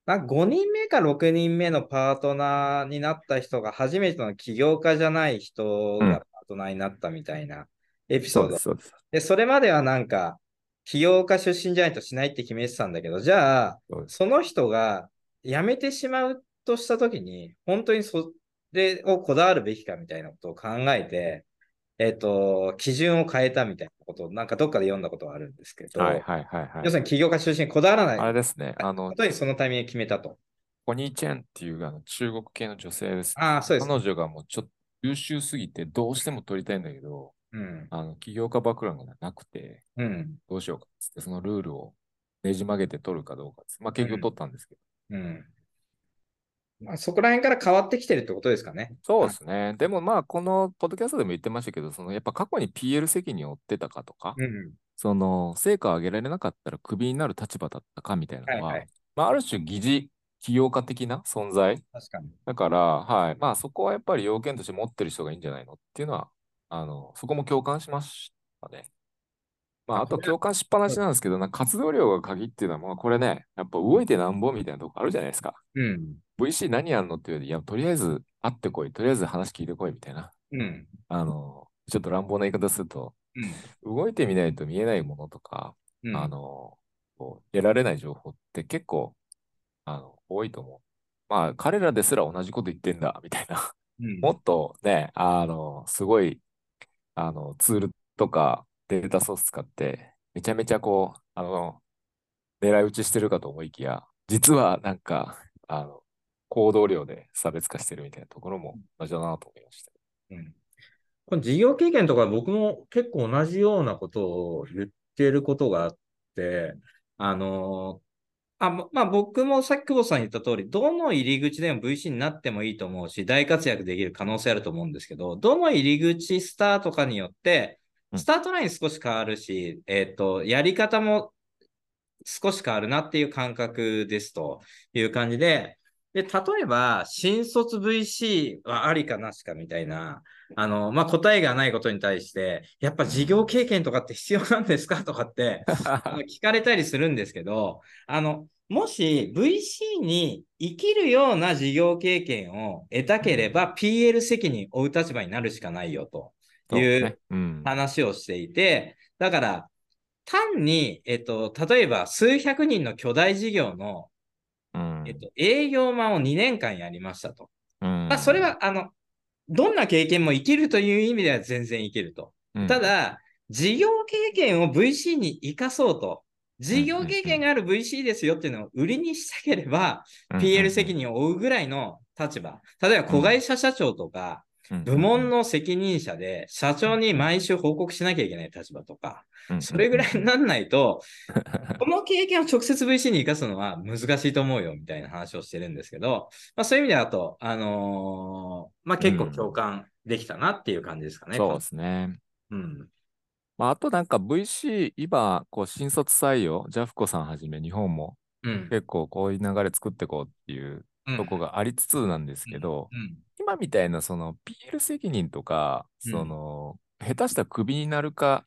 なんか5人目か6人目のパートナーになった人が初めての起業家じゃない人うんがパートナーになったみたいなエピソードそうです、それまではなんか、起業家出身じゃないとしないって決めてたんだけど、じゃあ、その人が辞めてしまうとしたときに、本当にそれをこだわるべきかみたいなことを考えて、えっ、と、基準を変えたみたいなことを、なんかどっかで読んだことがあるんですけど、はいはいはいはい。要するに起業家出身にこだわらあないれですね、あのこ、とにそのタイミングで決めたと。ポニーチェンっていうあの中国系の女性ですね。ああ、そうです。彼女がもうちょっと優秀すぎてどうしても取りたいんだけど、うん。あの起業家バックグラウンドがなくて、うん。どうしようかっつって、そのルールをねじ曲げて取るかどうかまあ結局取ったんですけど。うん。まあ、そこら辺から変わってきてるってことですかね。そうですね。でもまあ、このポッドキャストでも言ってましたけど、そのやっぱ過去に PL 責任を負ってたかとか、うん。その成果を上げられなかったらクビになる立場だったかみたいなのは、はいはいまあ、ある種疑似起業家的な存在確かに。だから、はい。まあ、そこはやっぱり要件として持ってる人がいいんじゃないのっていうのは、あの、そこも共感しましたね。まあ、ああと共感しっぱなしなんですけど、な活動量が鍵っていうのは、まあ、これね、やっぱ動いてなんぼみたいなとこあるじゃないですか。うん。VC 何やんのっていうより、いや、とりあえず会ってこい、とりあえず話聞いてこいみたいな。うん。あの、ちょっと乱暴な言い方すると、うん。動いてみないと見えないものとか、うん。あの、こう得られない情報って結構、あの、多いと思う。まあ、彼らですら同じこと言ってんだ、みたいな。うん、もっとね、あの、すごい、あの、ツールとかデータソース使って、めちゃめちゃこう、あの、狙い撃ちしてるかと思いきや、実はなんか、あの、行動量で差別化してるみたいなところも同じだなと思いました。うんこの事業経験とか僕も結構同じようなことを言ってることがあって、あのあ、まあ僕もさっき久保さん言った通り、どの入り口でも VC になってもいいと思うし、大活躍できる可能性あると思うんですけど、どの入り口スタートかによって、スタートライン少し変わるし、えっ、と、やり方も少し変わるなっていう感覚ですという感じで、で、例えば、新卒 VC はありかなしかみたいな、あの、まあ、答えがないことに対して、やっぱ事業経験とかって必要なんですかとかって、聞かれたりするんですけど、あの、もし VC に生きるような事業経験を得たければ PL 責任を負う立場になるしかないよという。話をしていて、だから単に、えっと、例えば数百人の巨大事業の、うんえっと、営業マンを2年間やりましたと。うんまあ、それは、あの、どんな経験も生きるという意味では全然生きると。うんただ、事業経験を VC に生かそうと。事業経験がある VC ですよっていうのを売りにしたければ、PL 責任を負うぐらいの立場。例えば、子会社社長とか、部門の責任者で、社長に毎週報告しなきゃいけない立場とか、それぐらいになんないと、この経験を直接 VC に生かすのは難しいと思うよみたいな話をしてるんですけど、まあ、そういう意味でだと、あのー、まあ、結構共感できたなっていう感じですかね。そうですね。うん。まあ、あとなんか VC、今、こう、新卒採用、ジャフコさんはじめ日本も結構こういう流れ作っていこうっていうとこがありつつなんですけど、今みたいなその PL 責任とか、その、下手したらクビになるか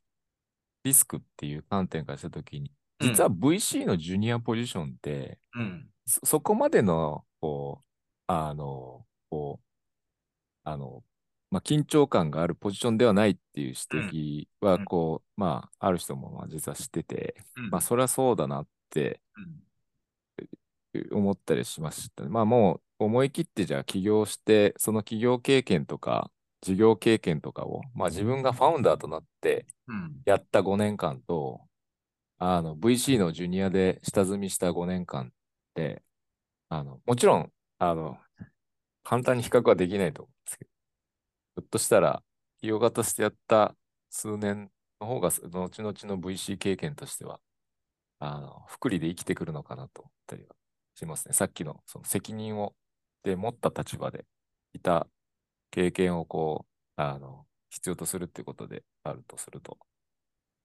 リスクっていう観点からしたときに、実は VC のジュニアポジションって、うん、そそこまでの、こう、あの、こう、あの、まあ、緊張感があるポジションではないっていう指摘は、こう、うん、まあ、ある人もまあ実は知ってて、うん、まあ、それはそうだなって思ったりしました。まあ、もう思い切ってじゃあ起業して、その起業経験とか、事業経験とかを、まあ、自分がファウンダーとなってやった5年間と、うん、あの VC のジュニアで下積みした5年間って、あのもちろんあの簡単に比較はできないと思うんですけど、ひょっとしたら、起業家としてやった数年の方が、後々の VC 経験としては、あの、福利で生きてくるのかなと思ったりはしますね。さっきのその責任を、で持った立場でいた経験をこう、あの、必要とするっていうことであるとすると。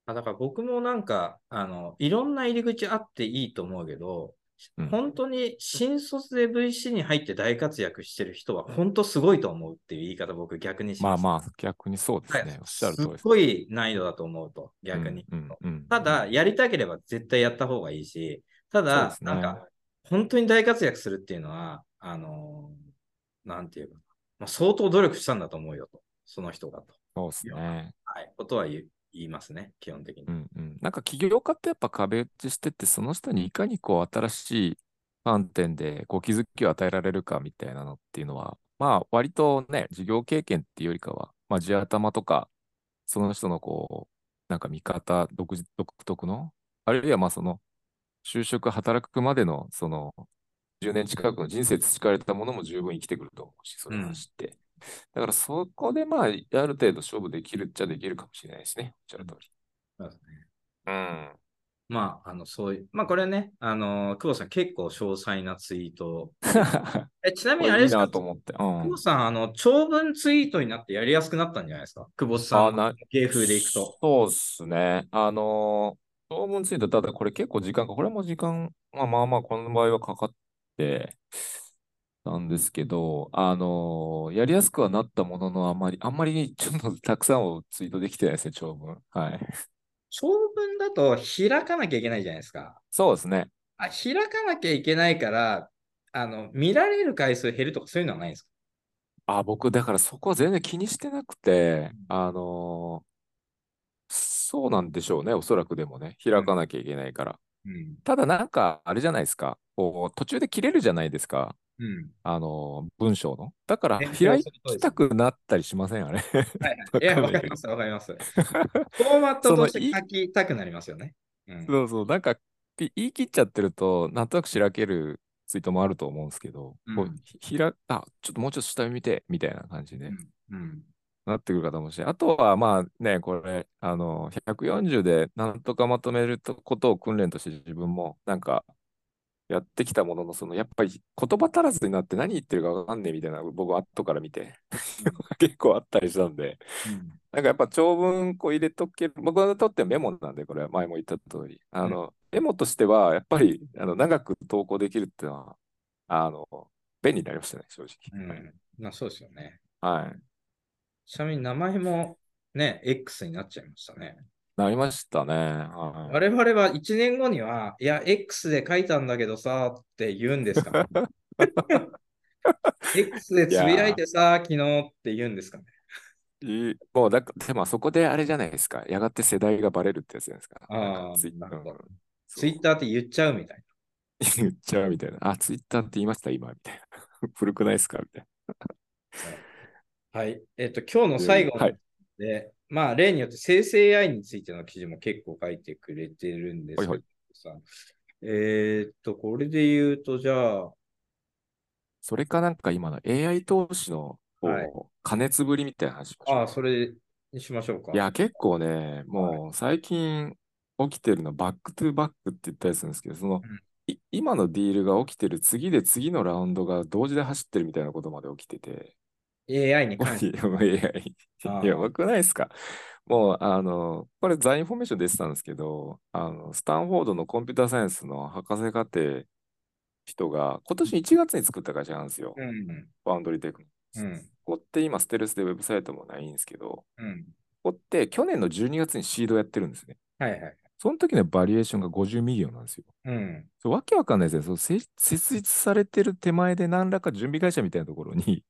あだから僕もなんか、あの、いろんな入り口あっていいと思うけど、うん、本当に新卒で VC に入って大活躍してる人は本当すごいと思うっていう言い方僕逆にします。まあまあ逆にそうですね。はい、おっしゃる通りす。すごい難易度だと思うと逆に。うんうん、ただやりたければ絶対やった方がいいし、ただ、ね、なんか本当に大活躍するっていうのは、あのー、なんていうかまあ、相当努力したんだと思うよと、その人がと。そうですね。はい、ことは言言いますね、基本的に。うんうん、なんか起業家ってやっぱ壁打ちしてて、その人にいかにこう新しい観点でこう気づきを与えられるかみたいなのっていうのは、まあ割とね、事業経験っていうよりかは、まあ地頭とか、その人のこう、なんか見方独自、独特の、あるいはまあその、就職、働くまでのその10年近くの人生培われたものも十分生きてくると思うし、それを知って。うん、だからそこでまあ、ある程度勝負できるっちゃできるかもしれないですね。おっしゃる通り。そうですね。うん。まあ、あの、そういう、まあこれね、あの、久保さん結構詳細なツイート。えちなみにあれですか、と思って、うん、久保さん、あの、長文ツイートになってやりやすくなったんじゃないですか？久保さんの芸風でいくと。そうですね。あの長文ツイート、ただこれ結構時間か、これも時間、まあまあまあ、この場合はかかっ、なんですけど、あのー、やりやすくはなったものの、あんまり、あんまり ちょっとたくさんをツイートできてないですね、長文。はい。長文だと開かなきゃいけないじゃないですか。そうですね。あ開かなきゃいけないから、あの、見られる回数減るとかそういうのはないんですか？あ、僕、だからそこは全然気にしてなくて、あのー、そうなんでしょうね、おそらくでもね、開かなきゃいけないから。うん、ただなんか、あれじゃないですか。こう、途中で切れるじゃないですか。うん、あの、文章の。だから、開きたくなったりしません？あれ。はいはい。いや、わかります、わかります。フォーマットとして書きたくなりますよね。うん、そうそう。なんか、言い切っちゃってると、なんとなくしらけるツイートもあると思うんですけど、うん、こうひらあ、ちょっともうちょっと下見て、みたいな感じで、うん、なってくる方もしれあとは、まあね、これ、あの、140でなんとかまとめることを訓練として自分も、なんか、やってきたものの、その、やっぱり言葉足らずになって何言ってるかわかんねえみたいな、僕は後から見て結構あったりしたんで、うん、なんかやっぱ長文こう入れとける、僕にとってメモなんで、これは前も言った通り、あの、うん、メモとしては、やっぱり、あの、長く投稿できるっていうのは、あの、便利になりましたね、正直。うん。まあ、そうですよね。はい。ちなみに名前もね、X になっちゃいましたね。なりましたね。はい、我々は1年後には、いや、X で書いたんだけどさって言うんですか、ね、X でつぶやいてさ、昨日って言うんですかね。もうだでもそこであれじゃないですか。やがて世代がバレるってやつじゃないですか。ああ、ツイッター。ツイッターって言っちゃうみたいな。言っちゃうみたいな。あ、ツイッターって言いました、今、みたいな。古くないですかみたいな。はい。えっ、ー、と、今日の最後で、はい、まあ、例によって生成 AI についての記事も結構書いてくれてるんですけどさ、はいはい、えっ、と、これで言うと、じゃあ、それかなんか今の AI 投資の、はい、加熱ぶりみたいな話しましょう。ああ、それにしましょうか。いや、結構ね、もう最近起きてるの back to back って言ったりするんですけど、その、うん。い今のディールが起きてる次で次のラウンドが同時で走ってるみたいなことまで起きてて、AI に関して。いや、やばくないですか。もう、あの、これ、ザ・インフォメーション出てたんですけど、あの、スタンフォードのコンピューターサイエンスの博士課程人が、今年1月に作った会社なんですよ。うん。ファウンドリーテクノうん。ここって今、ステルスでウェブサイトもないんですけど、うん。ここって去年の12月にシードやってるんですね。はいはい。その時のバリュエーションが50ミリオンなんですよ。うん。わけわかんないですよ。そうせ設立されてる手前で何らか準備会社みたいなところに、うん。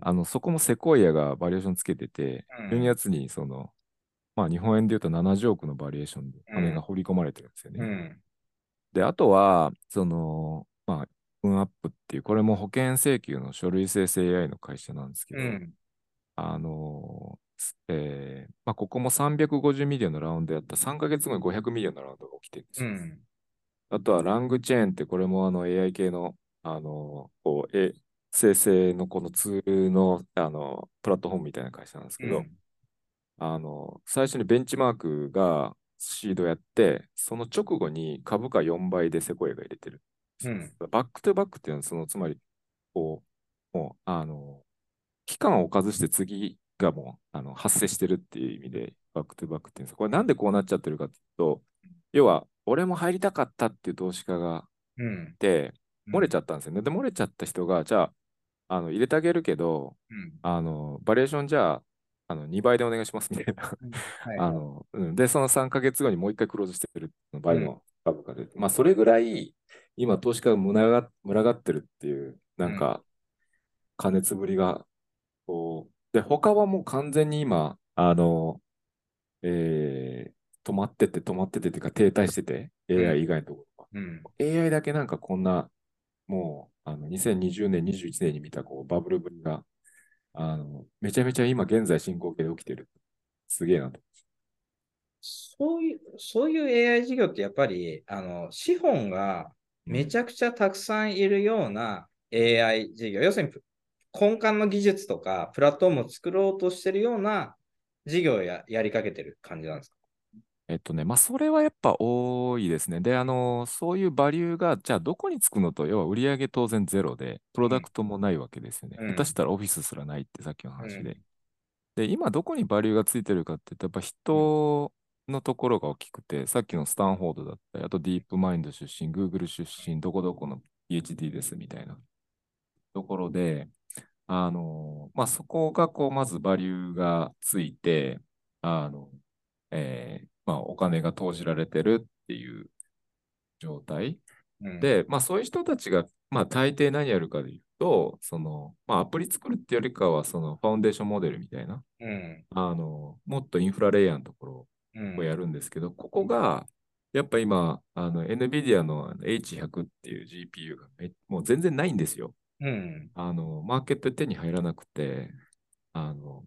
あのそこもセコイアがバリュエーションつけてて、うん12月にその、まあ日本円で言うと70億のバリュエーションで金が放り込まれてるんですよね。うん。で、あとは、その、まあ、ウンアップっていう、これも保険請求の書類生成 AI の会社なんですけど、うん。あのえーまあ、ここも350ミリオンのラウンドやった3ヶ月後に500ミリオンのラウンドが起きてるんですよ。うん。あとは LangChain って、これもあの AI 系の、あのこう、え生成のこのツールの、あのプラットフォームみたいな会社なんですけど、あの最初にベンチマークがシードやって、その直後に株価4倍でセコイアが入れてる。うん。 back to back っていうのは、そのつまり、こう、もう、あの、期間を置かずして次がもうあの発生してるっていう意味で、 back to back っていうんです。これなんでこうなっちゃってるかっていうと、要は、俺も入りたかったっていう投資家がうん。いて、漏れちゃったんですよね。で、漏れちゃった人が、じゃあ、あの入れてあげるけど、うん。あの、バリュエーションじゃあ、あの2倍でお願いしますみたいな。はい。あの、うん、で、その3ヶ月後にもう一回クローズしてる倍の株価で、まあ、それぐらい、今、投資家が群が群がってるっていう、なんか、加熱ぶりが、こう、で、他はもう完全に今、あの、えー、止まってて、止まっててっていうか、停滞してて、ん AI 以外のところうん。は。AI だけなんかこんな、もう、あの、2020年、21年に見た、こう、バブルぶりが、あの、めちゃめちゃ今現在進行形で起きてる。すげえなと。そういう、そういう AI 事業ってやっぱり、あの、資本がめちゃくちゃたくさんいるような AI 事業、要するに根幹の技術とかプラットフォームを作ろうとしてるような事業をややりかけてる感じなんですか？えっとね、まあ、それはやっぱ多いですね。で、あの、そういうバリューが、じゃあどこにつくのと、要は売上当然ゼロで、プロダクトもないわけですよね。うん下手したらオフィスすらないってさっきの話で。うんで、今どこにバリューがついてるかって言うと、やっぱ人のところが大きくて、さっきのスタンフォードだったり、あとディープマインド出身、Google 出身、どこどこの PhD ですみたいなところで、あの、まあ、そこがこう、まずバリューがついて、あの、えーまあ、お金が投じられてるっていう状態。うん、で、まあ、そういう人たちが、まあ、大抵何やるかで言うと、その、まあ、アプリ作るってよりかは、その、ファウンデーションモデルみたいな、うん、あの、もっとインフラレイヤーのところうん、をやるんですけど、ここが、やっぱ今、あの、NVIDIA の H100 っていう GPU がめもう全然ないんですよ。うん、あの、マーケットで手に入らなくて、あの、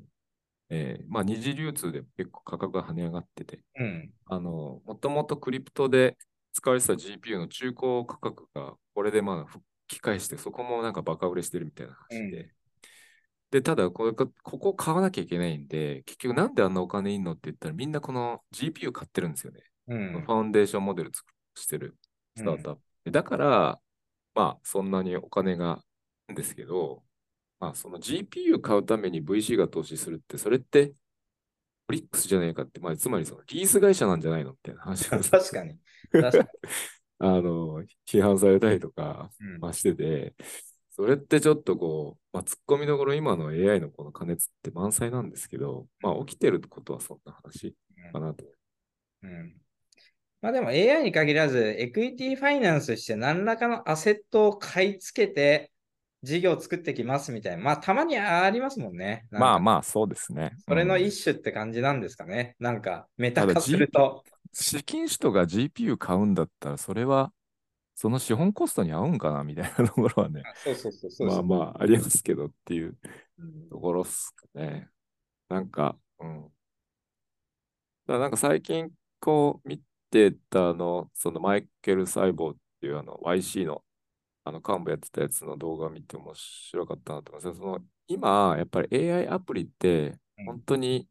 えーまあ、二次流通で結構価格が跳ね上がってて、うん、あの、もともとクリプトで使われてた GPU の中古価格が、これでまあ、復帰返して、そこもなんかバカ売れしてるみたいな話で。うんで、ただこれか、ここ買わなきゃいけないんで、結局なんであんなお金いんのって言ったら、みんなこの GPU 買ってるんですよね。うんファウンデーションモデル作してるスタートアップ。でだから、まあ、そんなにお金がんですけど、まあ、その GPU 買うために VC が投資するって、それって、オリックスじゃないかって、まあ、つまりそのリース会社なんじゃないのみたいな話が 確かに。確かに。あの、批判されたりとか、うんまあ、してて、それってちょっとこう、まあ、突っ込みどころ今の AI のこの加熱って満載なんですけど、まあ、起きてることはそんな話かなと。うんまあでも AI に限らず、エクイティファイナンスして何らかのアセットを買い付けて事業を作ってきますみたいな。まあたまにありますもんね。なんかまあまあ、そうですね。それのうん一種って感じなんですかね。なんかメタ化すると。資金使途が GPU 買うんだったら、それは、その資本コストに合うんかなみたいなところはね、あそうそうそうそうまあまあ、ありますけどっていううんところっすかね。なんか、うん。だなんか最近、こう、見てたあの、そのマイケル・サイボーっていうあの YC のあの、幹部やってたやつの動画を見て面白かったなと思います。その、今、やっぱり AI アプリって、本当に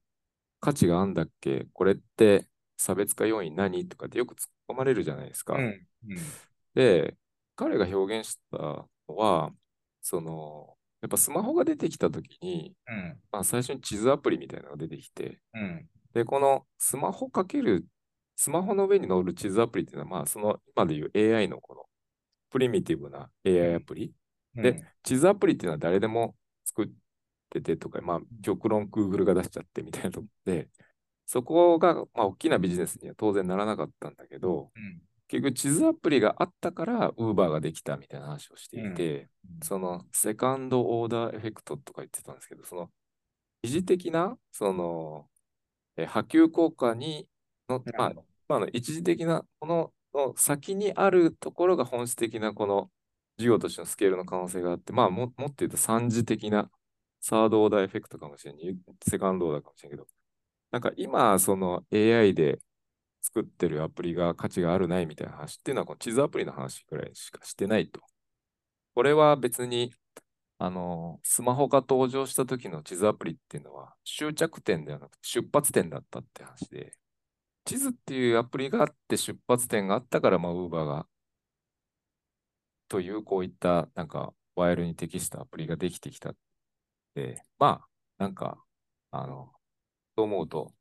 価値があんだっけ？これって差別化要因何とかってよく突っ込まれるじゃないですか。うん。うん。で、彼が表現したのは、その、やっぱスマホが出てきたときに、うん。まあ、最初に地図アプリみたいなのが出てきて、うん。で、このスマホかける、スマホの上に乗る地図アプリっていうのは、まあ、その今でいう AI のこのプリミティブな AI アプリ？で、地図アプリっていうのは誰でも作っててとか、まあ、極論 Google が出しちゃってみたいなとこで、そこが、まあ、大きなビジネスには当然ならなかったんだけど、うん。結局地図アプリがあったから、Uber ができたみたいな話をしていて、うん。そのセカンドオーダーエフェクトとか言ってたんですけど、その疑似的な、その、え波及効果にの、まあ、まあ、一時的なものの先にあるところが本質的なこの事業としてのスケールの可能性があって、まあも、もっと言うと三次的なサードオーダーエフェクトかもしれない、セカンドオーダーかもしれないけど、なんか今、その AI で作ってるアプリが価値があるないみたいな話っていうのは、この地図アプリの話くらいしかしてないと。これは別に、あの、スマホが登場した時の地図アプリっていうのは終着点ではなくて出発点だったって話で、地図っていうアプリがあって出発点があったから、まあ、Uber が、というこういったなんかワイルに適したアプリができてきたで、まあ、なんか、あの、と思うと、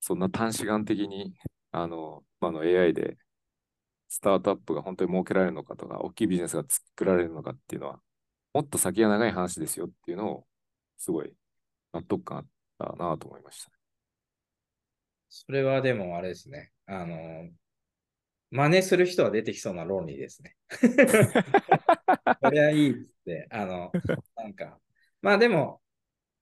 そんな短視眼的に、あの、まあの AI でスタートアップが本当に儲けられるのかとか、大きいビジネスが作られるのかっていうのは、もっと先が長い話ですよっていうのを、すごい納得感あったなと思いました。それはでもあれですね。あの、真似する人は出てきそうな論理ですね。それはいいっつって、あの、なんか、まあでも、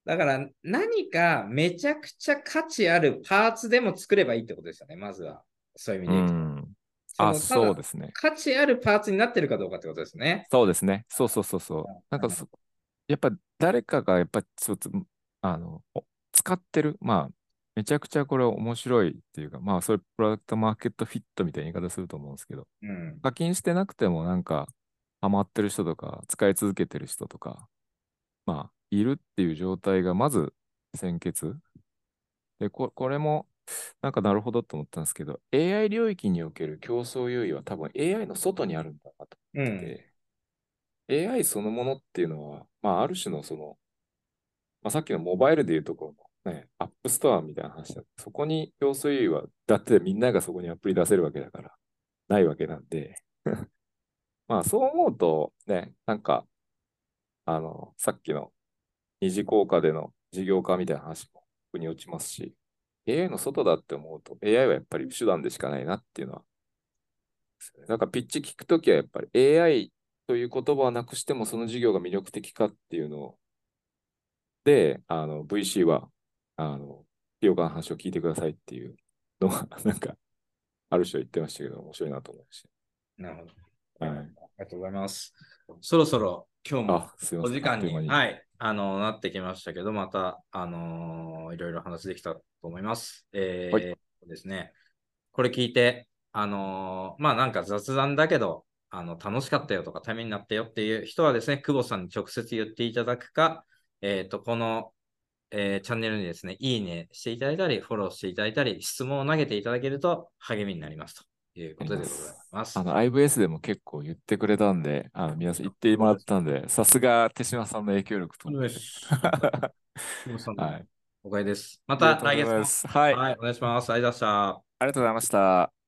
だから何かめちゃくちゃ価値あるパーツでも作ればいいってことですよね、まずは。そういう意味うでいくと。ん。あ、のそうですね。価値あるパーツになってるかどうかってことですね。そうですね。そうそうそうそう。なんかそ、やっぱ誰かがやっぱちょっと、あの、お使ってる、まあ、めちゃくちゃこれ面白いっていうか、まあ、それプロダクトマーケットフィットみたいな言い方すると思うんですけど、うん。課金してなくてもなんか、ハマってる人とか、使い続けてる人とか、まあ、いるっていう状態がまず先決。で、ここれも、なんかなるほどと思ったんですけど、AI 領域における競争優位は多分 AI の外にあるんだなとうん。思ってて、AI そのものっていうのは、まあ、ある種のその、まあ、さっきのモバイルでいうところのね、 App Store みたいな話だそこに競争優位は、だってみんながそこにアプリ出せるわけだから、ないわけなんで、まあそう思うと、ね、なんか、あの、さっきの二次効果での事業化みたいな話も腑に落ちますし、AI の外だって思うと、AI はやっぱり手段でしかないなっていうのは、なんかピッチ聞くときはやっぱり AI という言葉はなくしてもその事業が魅力的かっていうのを、で、あの、VC は、あの、企業家の話を聞いてくださいっていうのは、なんか、ある人は言ってましたけど、面白いなと思いましなるほど。た。はい。ありがとうございます。そろそろ今日も。お時間に、はい、あの、なってきましたけど、また、あのーいろいろ話できたと思います。えーはいですね。これ聞いて、あのーまあなんか雑談だけど、あの、楽しかったよとか、ためになったよっていう人はですね、久保さんに直接言っていただくか、えっ、と、この、えーチャンネルにですね、いいねしていただいたり、フォローしていただいたり、質問を投げていただけると励みになりますということでございます。あの、IVS でも結構言ってくれたんで、あの、皆さん言ってもらったんで、さすが手島さんの影響力と思って。はい。おかげです。また来月も。はい。はい、お願いします。ありがとうございました。ありがとうございました。